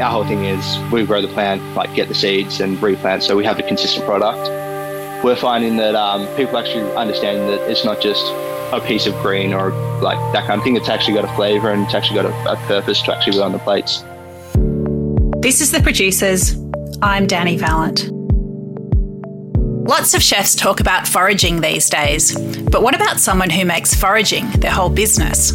our whole thing is we grow the plant, like get the seeds and replant, so we have a consistent product. We're finding that um, people actually understanding that it's not just a piece of green or like that kind of thing. It's actually got a flavour and it's actually got a, a purpose to actually be on the plates. This is the producers. I'm Dani Valent. Lots of chefs talk about foraging these days, but what about someone who makes foraging their whole business?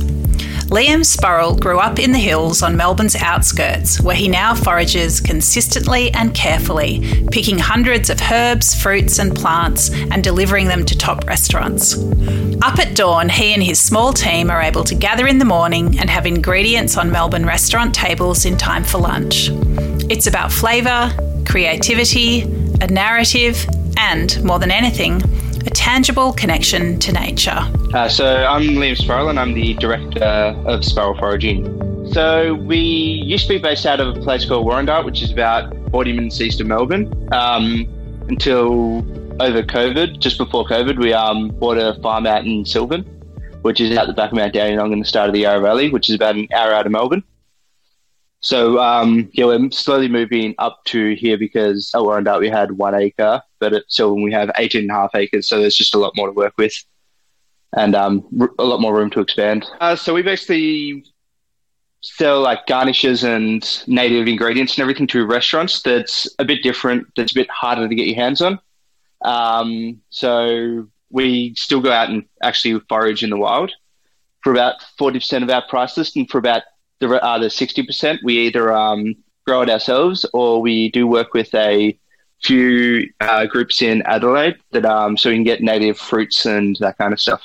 Liam Spurrell grew up in the hills on Melbourne's outskirts, where he now forages consistently and carefully, picking hundreds of herbs, fruits, and plants and delivering them to top restaurants. Up at dawn, he and his small team are able to gather in the morning and have ingredients on Melbourne restaurant tables in time for lunch. It's about flavour, creativity, a narrative, and, more than anything, a tangible connection to nature. Uh, so I'm Liam Spurrell and I'm the director of Spurrell Foraging. So we used to be based out of a place called Warrandyte, which is about 40 minutes east of Melbourne. Um, until over COVID, just before COVID, we um, bought a farm out in Sylvan, which is out the back of Mount Dandenong in the start of the Yarra Valley, which is about an hour out of Melbourne. So um, yeah, we're slowly moving up to here because at Warrandyte we had one acre, but at Sylvan we have 18 and a half acres, so there's just a lot more to work with and um, a lot more room to expand. Uh, so we basically sell like garnishes and native ingredients and everything to restaurants that's a bit different, that's a bit harder to get your hands on. Um, so we still go out and actually forage in the wild for about 40% of our price list and for about the other 60%, we either um, grow it ourselves or we do work with a few uh, groups in Adelaide that um, so we can get native fruits and that kind of stuff.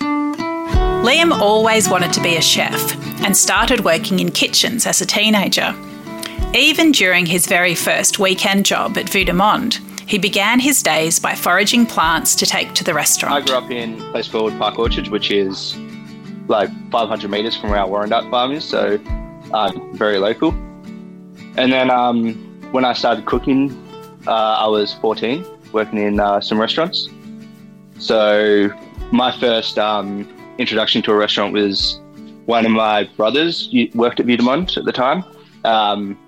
Liam always wanted to be a chef and started working in kitchens as a teenager. Even during his very first weekend job at de he began his days by foraging plants to take to the restaurant. I grew up in a place called Park Orchard, which is like 500 meters from where our Warrandyte farm is, so um, very local. And then um, when I started cooking, uh, I was 14, working in uh, some restaurants. So my first um, introduction to a restaurant was one of my brothers worked at Vue at the time. Um,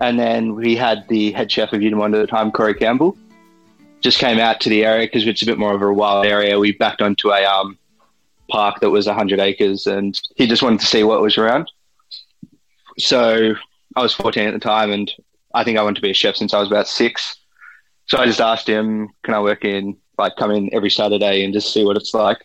and then we had the head chef of Vue at the time, Corey Campbell, just came out to the area because it's a bit more of a wild area. We backed onto a um, park that was 100 acres and he just wanted to see what was around. So I was 14 at the time and I think I wanted to be a chef since I was about six. So I just asked him, can I work in, like, come in every Saturday and just see what it's like?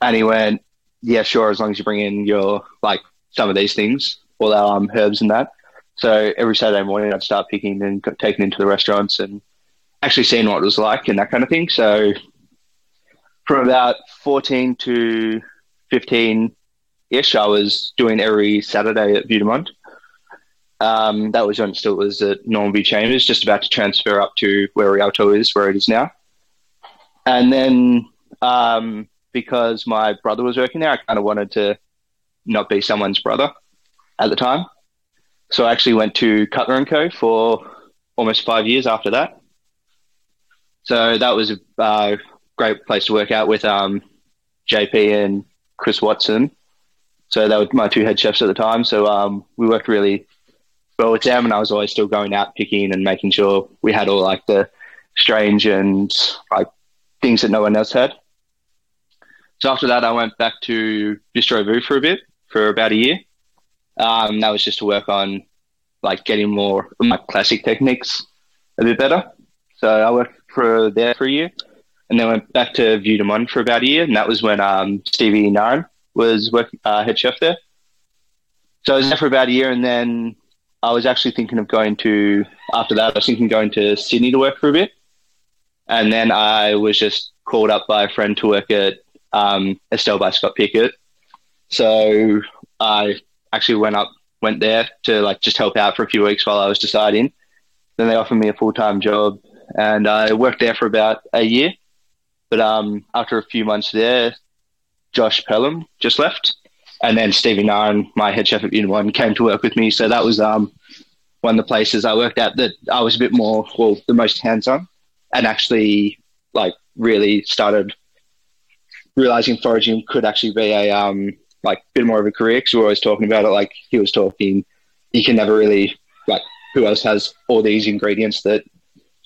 And he went, yeah, sure, as long as you bring in your, like, some of these things, all our um, herbs and that. So every Saturday morning I'd start picking and taking into the restaurants and actually seeing what it was like and that kind of thing. So from about 14 to 15 ish, I was doing every Saturday at Monde. Um, that was when still was at Normanby Chambers, just about to transfer up to where Rialto is, where it is now. And then um, because my brother was working there, I kind of wanted to not be someone's brother at the time. So I actually went to Cutler & Co. for almost five years after that. So that was a uh, great place to work out with um, JP and Chris Watson. So they were my two head chefs at the time. So um, we worked really well with them, and I was always still going out picking and making sure we had all like the strange and like things that no one else had. So after that, I went back to Bistro Vue for a bit, for about a year. Um, that was just to work on like getting more my classic techniques a bit better. So I worked for there for a year and then went back to Vue de Monde for about a year, and that was when um, Stevie Naran was work, uh, head chef there. So I was there for about a year, and then I was actually thinking of going to. After that, I was thinking going to Sydney to work for a bit, and then I was just called up by a friend to work at um, Estelle by Scott Pickett. So I actually went up, went there to like just help out for a few weeks while I was deciding. Then they offered me a full time job, and I worked there for about a year but um, after a few months there, Josh Pelham just left, and then Stevie Naran, my head chef at Vue One, came to work with me. So that was um, one of the places I worked at that I was a bit more, well, the most hands-on, and actually like really started realizing foraging could actually be a um, like bit more of a career because we were always talking about it. Like he was talking you can never really like who else has all these ingredients that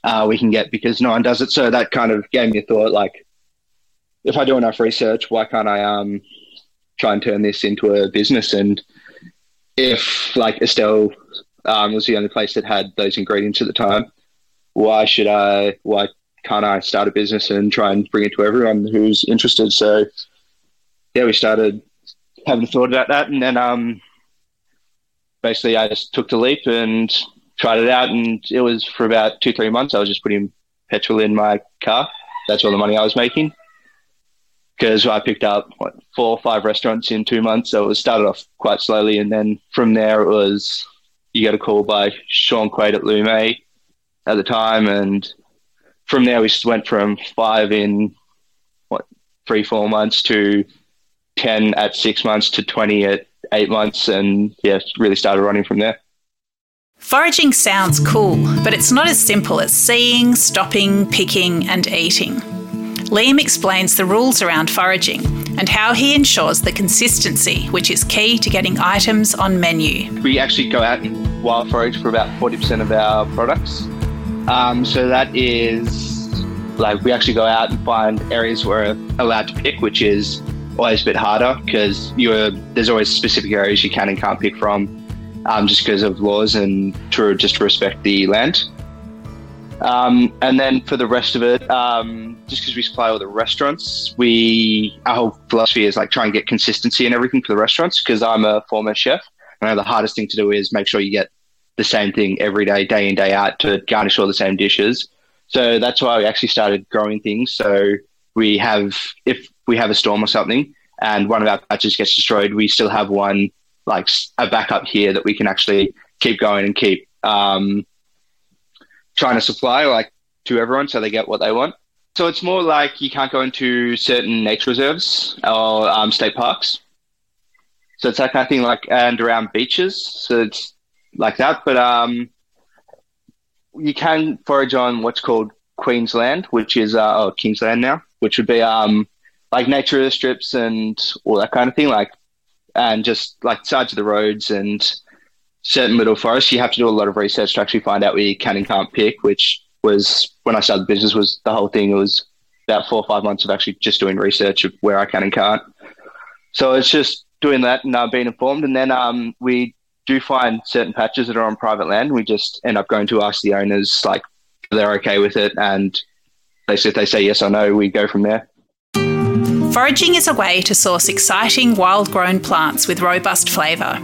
uh, we can get because no one does it. So that kind of gave me a thought like, if I do enough research, why can't I um, try and turn this into a business? And if like Estelle um, was the only place that had those ingredients at the time, why should I? Why can't I start a business and try and bring it to everyone who's interested? So yeah, we started having a thought about that, and then um, basically I just took the leap and tried it out, and it was for about two three months. I was just putting petrol in my car. That's all the money I was making because I picked up what, four or five restaurants in two months. So it was started off quite slowly, and then from there it was you got a call by Shaun Quade at Lume at the time, and from there we just went from five in what three four months to ten at six months to twenty at eight months, and yeah, really started running from there. Foraging sounds cool, but it's not as simple as seeing, stopping, picking, and eating. Liam explains the rules around foraging and how he ensures the consistency, which is key to getting items on menu. We actually go out and wild forage for about 40% of our products. Um, so that is like we actually go out and find areas where we're allowed to pick, which is always a bit harder because you're there's always specific areas you can and can't pick from, um, just because of laws and to just to respect the land. Um, and then for the rest of it, um, just because we supply all the restaurants, we our whole philosophy is like try and get consistency in everything for the restaurants. Because I'm a former chef, and the hardest thing to do is make sure you get the same thing every day, day in day out, to garnish all the same dishes. So that's why we actually started growing things. So we have, if we have a storm or something, and one of our batches gets destroyed, we still have one like a backup here that we can actually keep going and keep um, trying to supply like to everyone so they get what they want. So it's more like you can't go into certain nature reserves or um, state parks. So it's that kind of thing, like and around beaches. So it's like that, but um, you can forage on what's called Queensland, which is uh, oh, Kingsland now, which would be um, like nature strips and all that kind of thing, like and just like sides of the roads and certain little forests, you have to do a lot of research to actually find out where you can and can't pick, which was when I started the business was the whole thing. It was about four or five months of actually just doing research of where I can and can't. So it's just doing that and uh, being informed. And then um, we do find certain patches that are on private land. We just end up going to ask the owners, like, they're okay with it. And they, if they say yes or no, we go from there. Foraging is a way to source exciting wild grown plants with robust flavour.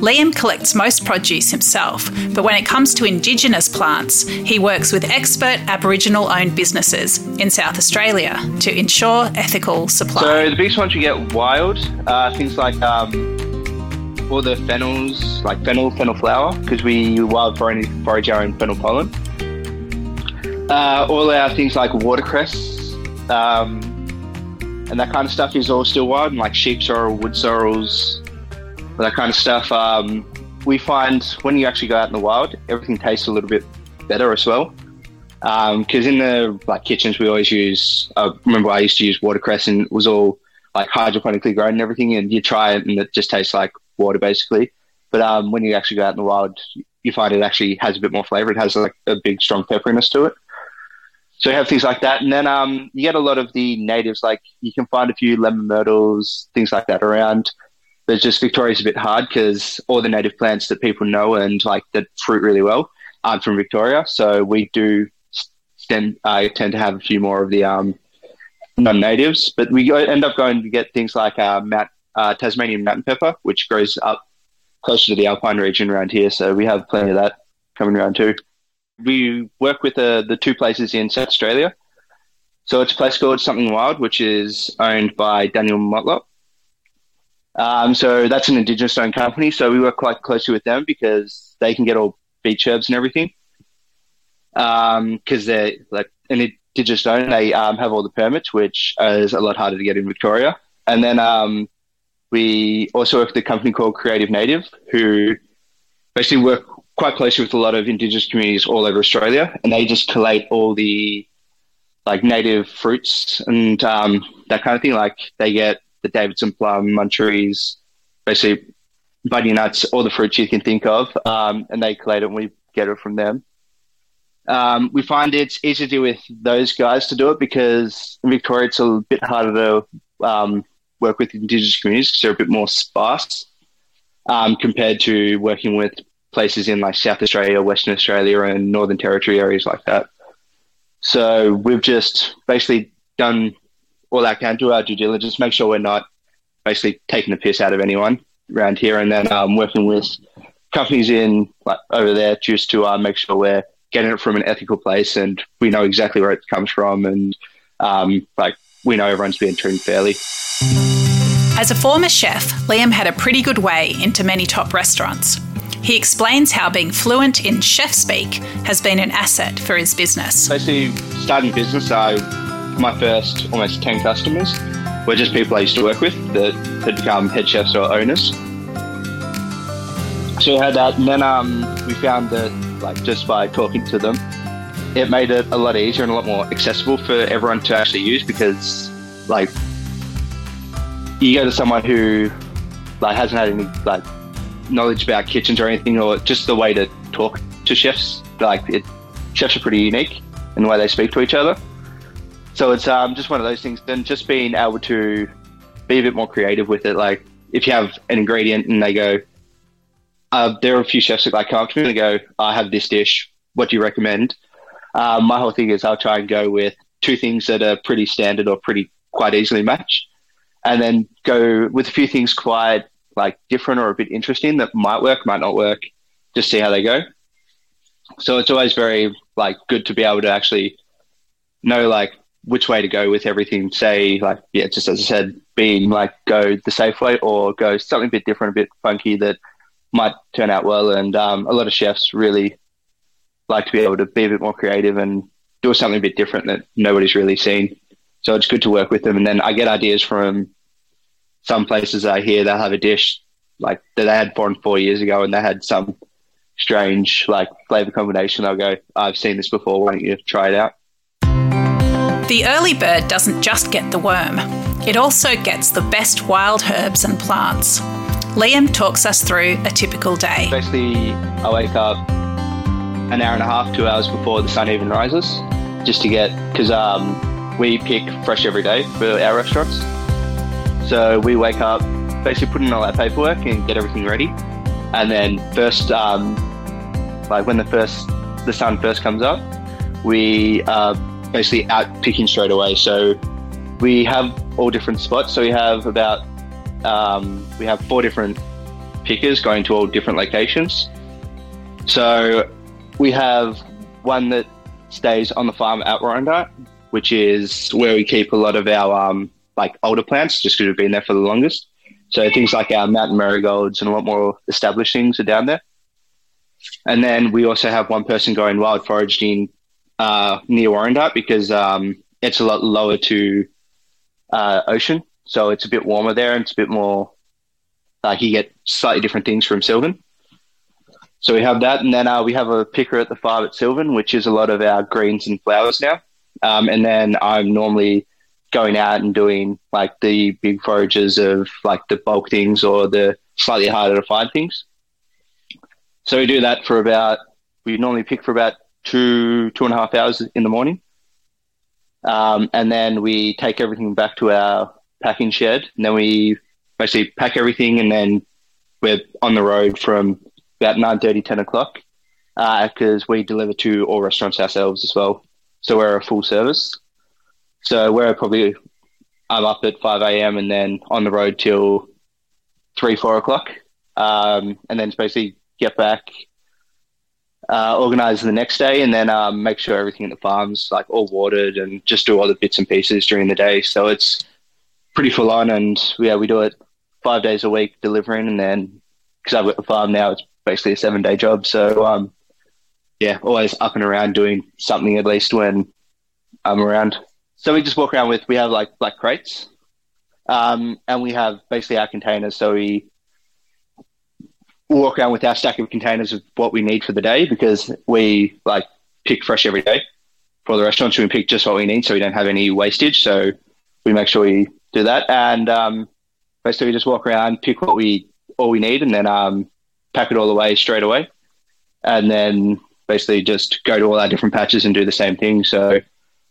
Liam collects most produce himself, but when it comes to Indigenous plants, he works with expert Aboriginal owned businesses in South Australia to ensure ethical supply. So, the biggest ones you get wild uh, things like um, all the fennels, like fennel, fennel flower, because we wild forage our own fennel pollen. Uh, all our things like watercress um, and that kind of stuff is all still wild, and like sheep sorrel, wood sorrels, that kind of stuff. Um, we find when you actually go out in the wild, everything tastes a little bit better as well. Because um, in the like kitchens, we always use. I remember I used to use watercress, and it was all like hydroponically grown and everything. And you try it, and it just tastes like water basically. But um, when you actually go out in the wild, you find it actually has a bit more flavor. It has like a big, strong pepperiness to it. So you have things like that, and then um, you get a lot of the natives. Like you can find a few lemon myrtles, things like that around but just Victoria's a bit hard because all the native plants that people know and like that fruit really well aren't from Victoria. So we do tend, uh, tend to have a few more of the um, non-natives, but we end up going to get things like uh, Mount, uh, Tasmanian mountain pepper, which grows up closer to the alpine region around here. So we have plenty of that coming around too. We work with the, the two places in South Australia. So it's a place called Something Wild, which is owned by Daniel Motlop um, so that's an Indigenous owned company. So we work quite closely with them because they can get all beach herbs and everything. Because um, they're like an Indigenous owned, they um, have all the permits, which is a lot harder to get in Victoria. And then um, we also work with a company called Creative Native, who basically work quite closely with a lot of Indigenous communities all over Australia, and they just collate all the like native fruits and um, that kind of thing. Like they get the Davidson plum, muntries, basically bunya nuts, all the fruits you can think of, um, and they collate it and we get it from them. Um, we find it's easier to do with those guys to do it because in Victoria it's a bit harder to um, work with Indigenous communities because they're a bit more sparse um, compared to working with places in like South Australia, Western Australia, and Northern Territory areas like that. So we've just basically done all I can do our due diligence, make sure we're not basically taking the piss out of anyone around here, and then um, working with companies in like over there just to uh, make sure we're getting it from an ethical place and we know exactly where it comes from, and um, like we know everyone's being treated fairly. As a former chef, Liam had a pretty good way into many top restaurants. He explains how being fluent in chef speak has been an asset for his business. Basically, starting business, I my first almost ten customers were just people I used to work with that had become head chefs or owners. So we had that, and then um, we found that like just by talking to them, it made it a lot easier and a lot more accessible for everyone to actually use because like you go to someone who like hasn't had any like knowledge about kitchens or anything, or just the way to talk to chefs. Like it, chefs are pretty unique in the way they speak to each other. So it's um, just one of those things. Then just being able to be a bit more creative with it. Like if you have an ingredient and they go, uh, there are a few chefs that like come up to me and go, I have this dish. What do you recommend? Um, my whole thing is I'll try and go with two things that are pretty standard or pretty quite easily matched, and then go with a few things quite like different or a bit interesting that might work, might not work. Just see how they go. So it's always very like good to be able to actually know like which way to go with everything. Say like yeah, just as I said, being like go the safe way or go something a bit different, a bit funky that might turn out well. And um, a lot of chefs really like to be able to be a bit more creative and do something a bit different that nobody's really seen. So it's good to work with them. And then I get ideas from some places I hear they'll have a dish like that they had born four years ago and they had some strange like flavor combination. They'll go, I've seen this before. Why don't you try it out? The early bird doesn't just get the worm, it also gets the best wild herbs and plants. Liam talks us through a typical day. Basically, I wake up an hour and a half, two hours before the sun even rises, just to get because um, we pick fresh every day for our restaurants. So we wake up, basically put in all our paperwork and get everything ready, and then first, um, like when the first the sun first comes up, we are basically out picking straight away. So we have all different spots. So we have about um, we have four different pickers going to all different locations. So we have one that stays on the farm at Warrandyte, which is where we keep a lot of our um, like older plants, just because we've been there for the longest. So things like our mountain marigolds and a lot more established things are down there. And then we also have one person going wild foraging uh, near Warrandyte because um, it's a lot lower to uh, ocean. So it's a bit warmer there and it's a bit more, like you get slightly different things from Sylvan. So we have that. And then uh, we have a picker at the farm at Sylvan, which is a lot of our greens and flowers now. Um, and then I'm normally going out and doing like the big forages of like the bulk things or the slightly harder to find things. So we do that for about, we normally pick for about two, two and a half hours in the morning. Um, and then we take everything back to our packing shed. And then we basically pack everything and then we're on the road from about 9.30, 10 o'clock because uh, we deliver to all restaurants ourselves as well. So we're a full service. So we're probably, I'm up at 5 a.m. and then on the road till 3, 4 o'clock. Um, and then basically get back, uh, organize the next day, and then um, make sure everything at the farm's like all watered and just do all the bits and pieces during the day. So it's pretty full on, and yeah, we do it five days a week delivering, and then because I've got the farm now, it's basically a seven day job. So um, yeah, always up and around doing something at least when I'm around. So we just walk around with we have like black crates, um, and we have basically our containers. So we walk around with our stack of containers of what we need for the day because we like pick fresh every day for the restaurants. We pick just what we need, so we don't have any wastage. So we make sure we do that, and um, basically we just walk around, pick what we all we need, and then um, pack it all away straight away, and then basically just go to all our different patches and do the same thing. So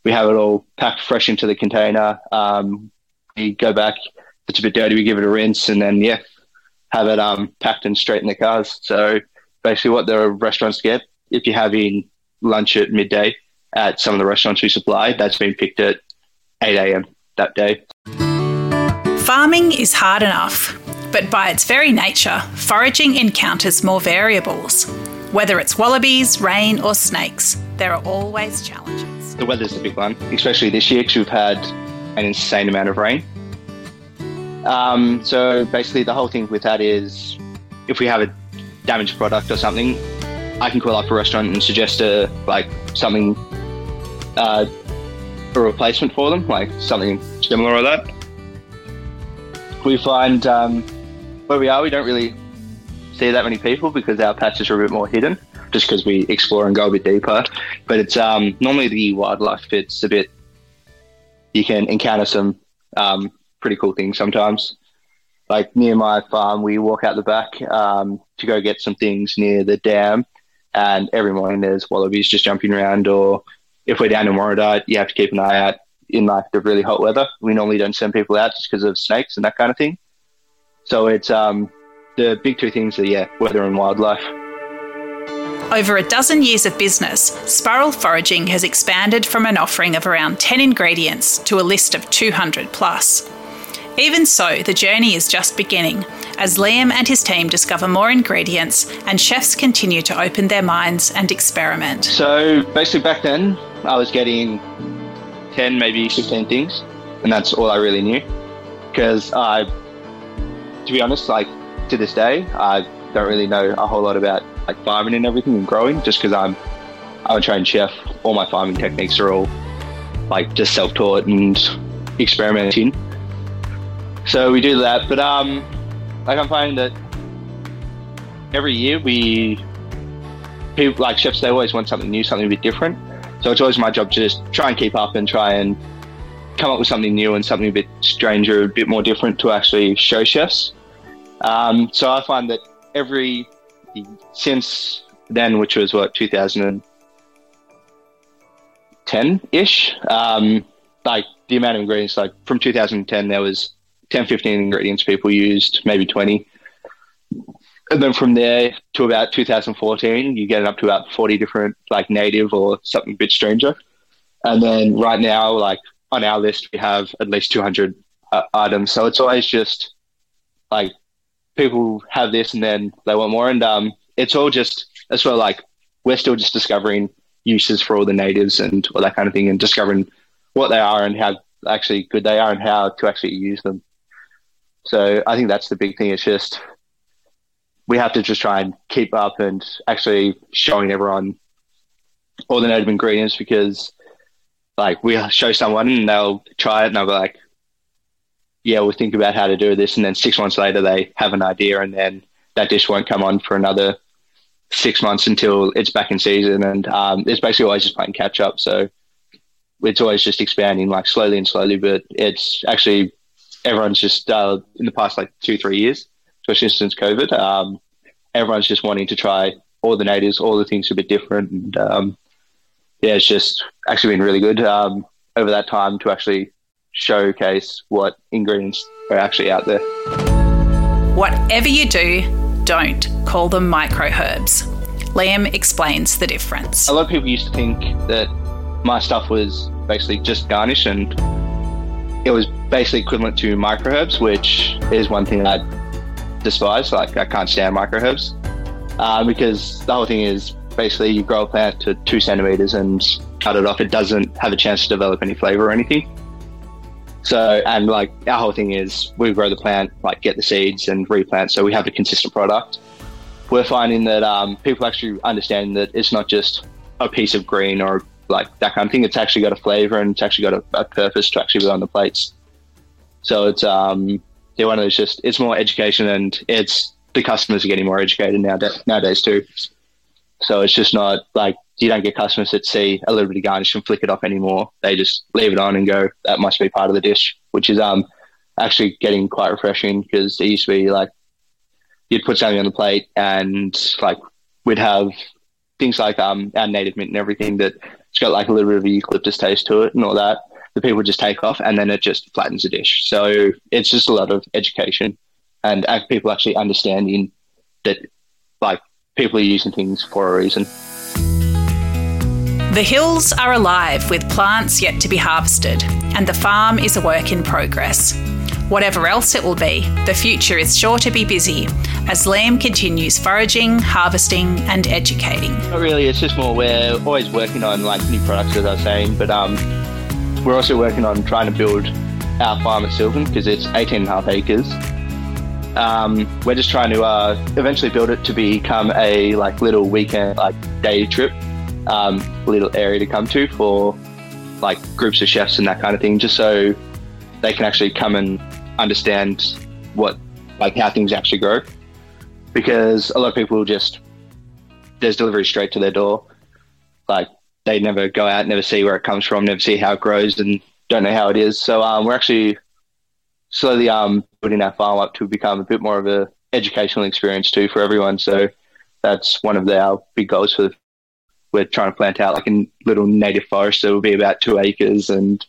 we have it all packed fresh into the container. Um, we go back. It's a bit dirty, we give it a rinse, and then yeah, have it um, packed and straight in the cars. So basically, what the restaurants get if you're having lunch at midday at some of the restaurants we supply, that's been picked at 8 a.m. that day. Farming is hard enough, but by its very nature, foraging encounters more variables. Whether it's wallabies, rain, or snakes, there are always challenges. The weather's a big one, especially this year because we've had an insane amount of rain. Um, so basically, the whole thing with that is if we have a damaged product or something, I can call up a restaurant and suggest a like something, uh, a replacement for them, like something similar or that. We find um, where we are, we don't really see that many people because our patches are a bit more hidden, just because we explore and go a bit deeper. But it's um, normally the wildlife. It's a bit you can encounter some um, pretty cool things sometimes. Like near my farm, we walk out the back um, to go get some things near the dam, and every morning there's wallabies just jumping around. Or if we're down in Warrandyte, you have to keep an eye out in like the really hot weather. We normally don't send people out just because of snakes and that kind of thing. So it's um, the big two things are yeah, weather and wildlife. Over a dozen years of business, Spurrell Foraging has expanded from an offering of around 10 ingredients to a list of 200 plus. Even so, the journey is just beginning as Liam and his team discover more ingredients and chefs continue to open their minds and experiment. So basically, back then, I was getting 10, maybe 15 things, and that's all I really knew. Because I, to be honest, like to this day, I don't really know a whole lot about like farming and everything and growing just because I'm I'm a trained chef. All my farming techniques are all like just self-taught and experimenting. So we do that, but um, like I'm finding that every year we people like chefs they always want something new, something a bit different. So it's always my job to just try and keep up and try and come up with something new and something a bit stranger, a bit more different to actually show chefs. Um, so I find that every since then, which was what 2010 ish, um, like the amount of ingredients, like from 2010, there was 10, 15 ingredients people used, maybe 20. And then from there to about 2014, you get it up to about 40 different, like native or something a bit stranger. And then right now, like on our list, we have at least 200 uh, items. So it's always just like people have this and then they want more. And um, it's all just as well like we're still just discovering uses for all the natives and all that kind of thing, and discovering what they are and how actually good they are and how to actually use them. So I think that's the big thing. It's just we have to just try and keep up and actually showing everyone all the native ingredients because like we show someone and they'll try it and they'll be like, yeah, we'll think about how to do this. And then six months later, they have an idea, and then that dish won't come on for another six months until it's back in season. And um, it's basically always just playing catch up. So it's always just expanding like slowly and slowly, but it's actually everyone's just uh, in the past like two, three years, especially since COVID, um, everyone's just wanting to try all the natives, all the things a bit different. And um, yeah, it's just actually been really good um, over that time to actually showcase what ingredients are actually out there. Whatever you do, don't call them micro herbs. Liam explains the difference. A lot of people used to think that my stuff was basically just garnish and it was basically equivalent to microherbs, which is one thing I despise. Like, I can't stand microherbs uh, because the whole thing is basically you grow a plant to two centimeters and cut it off. It doesn't have a chance to develop any flavor or anything. So, and like our whole thing is we grow the plant, like get the seeds and replant, so we have a consistent product. We're finding that um, people actually understand that it's not just a piece of green or like that kind of thing. It's actually got a flavor and it's actually got a, a purpose to actually be on the plates. So it's um, yeah, one of those just it's more education and it's the customers are getting more educated nowadays, nowadays too. So it's just not like you don't get customers that see a little bit of garnish and flick it off anymore. They just leave it on and go, that must be part of the dish, which is um actually getting quite refreshing because it used to be like you'd put something on the plate and like we'd have things like um our native mint and everything that it's got like a little bit of a eucalyptus taste to it and all that. The people just take off and then it just flattens the dish. So it's just a lot of education and uh, people actually understanding that like people are using things for a reason. The hills are alive with plants yet to be harvested, and the farm is a work in progress. Whatever else it will be, the future is sure to be busy as Liam continues foraging, harvesting, and educating. Not really, it's just more we're always working on like new products, as I was saying, but um, we're also working on trying to build our farm at Sylvan because it's 18 and a half acres. Um, we're just trying to uh, eventually build it to become a like little weekend like day trip um, little area to come to for like groups of chefs and that kind of thing, just so they can actually come and understand what like how things actually grow. Because a lot of people just there's delivery straight to their door. Like they never go out, never see where it comes from, never see how it grows, and don't know how it is. So um, we're actually slowly um, our farm up to become a bit more of a educational experience too for everyone. So that's one of our big goals for the we're trying to plant out like a little native forest that will be about two acres and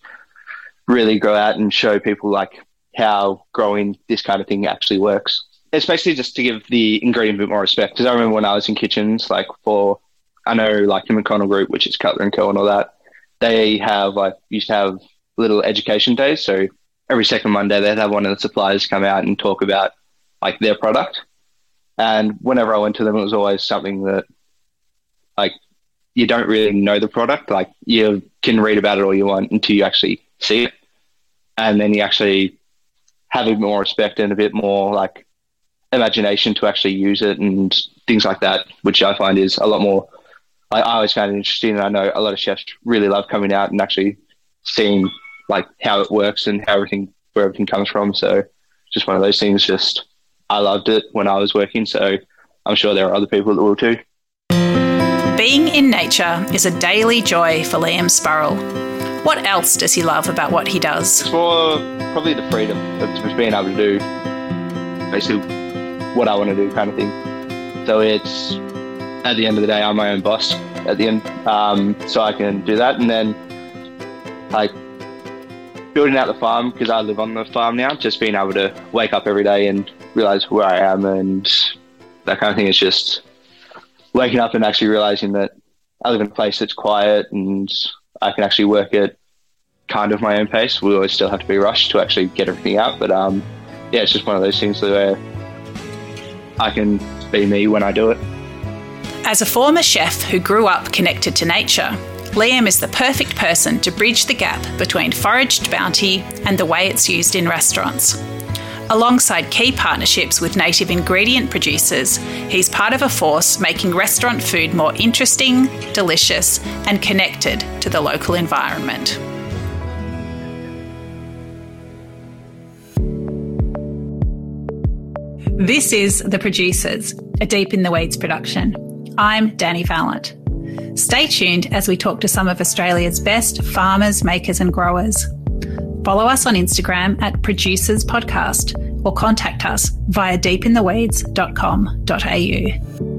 really grow out and show people like how growing this kind of thing actually works. It's basically just to give the ingredient a bit more respect. Because I remember when I was in kitchens, like for, I know like the McConnell Group, which is Cutler and Co. and all that, they have like, used to have little education days. So every second Monday, they'd have one of the suppliers come out and talk about like their product. And whenever I went to them, it was always something that like you don't really know the product. Like you can read about it all you want until you actually see it, and then you actually bit more respect and a bit more like imagination to actually use it and things like that, which I find is a lot more. I, I always found it interesting, and I know a lot of chefs really love coming out and actually seeing like how it works and how everything where everything comes from. So just one of those things. Just I loved it when I was working, so I'm sure there are other people that will too. Being in nature is a daily joy for Liam Spurrell. What else does he love about what he does? It's more probably the freedom of just being able to do basically what I want to do, kind of thing. So it's at the end of the day, I'm my own boss at the end, um, so I can do that, and then like building out the farm because I live on the farm now. Just being able to wake up every day and realize where I am and that kind of thing is just waking up and actually realizing that I live in a place that's quiet and I can actually work at kind of my own pace. We always still have to be rushed to actually get everything out, but um, yeah, it's just one of those things where I can be me when I do it. As a former chef who grew up connected to nature, Liam is the perfect person to bridge the gap between foraged bounty and the way it's used in restaurants. Alongside key partnerships with native ingredient producers, he's part of a force making restaurant food more interesting, delicious, and connected to the local environment. This is The Producers, a Deep in the Weeds production. I'm Dani Valent. Stay tuned as we talk to some of Australia's best farmers, makers, and growers. Follow us on Instagram at Producers Podcast or contact us via deepintheweeds.com.au.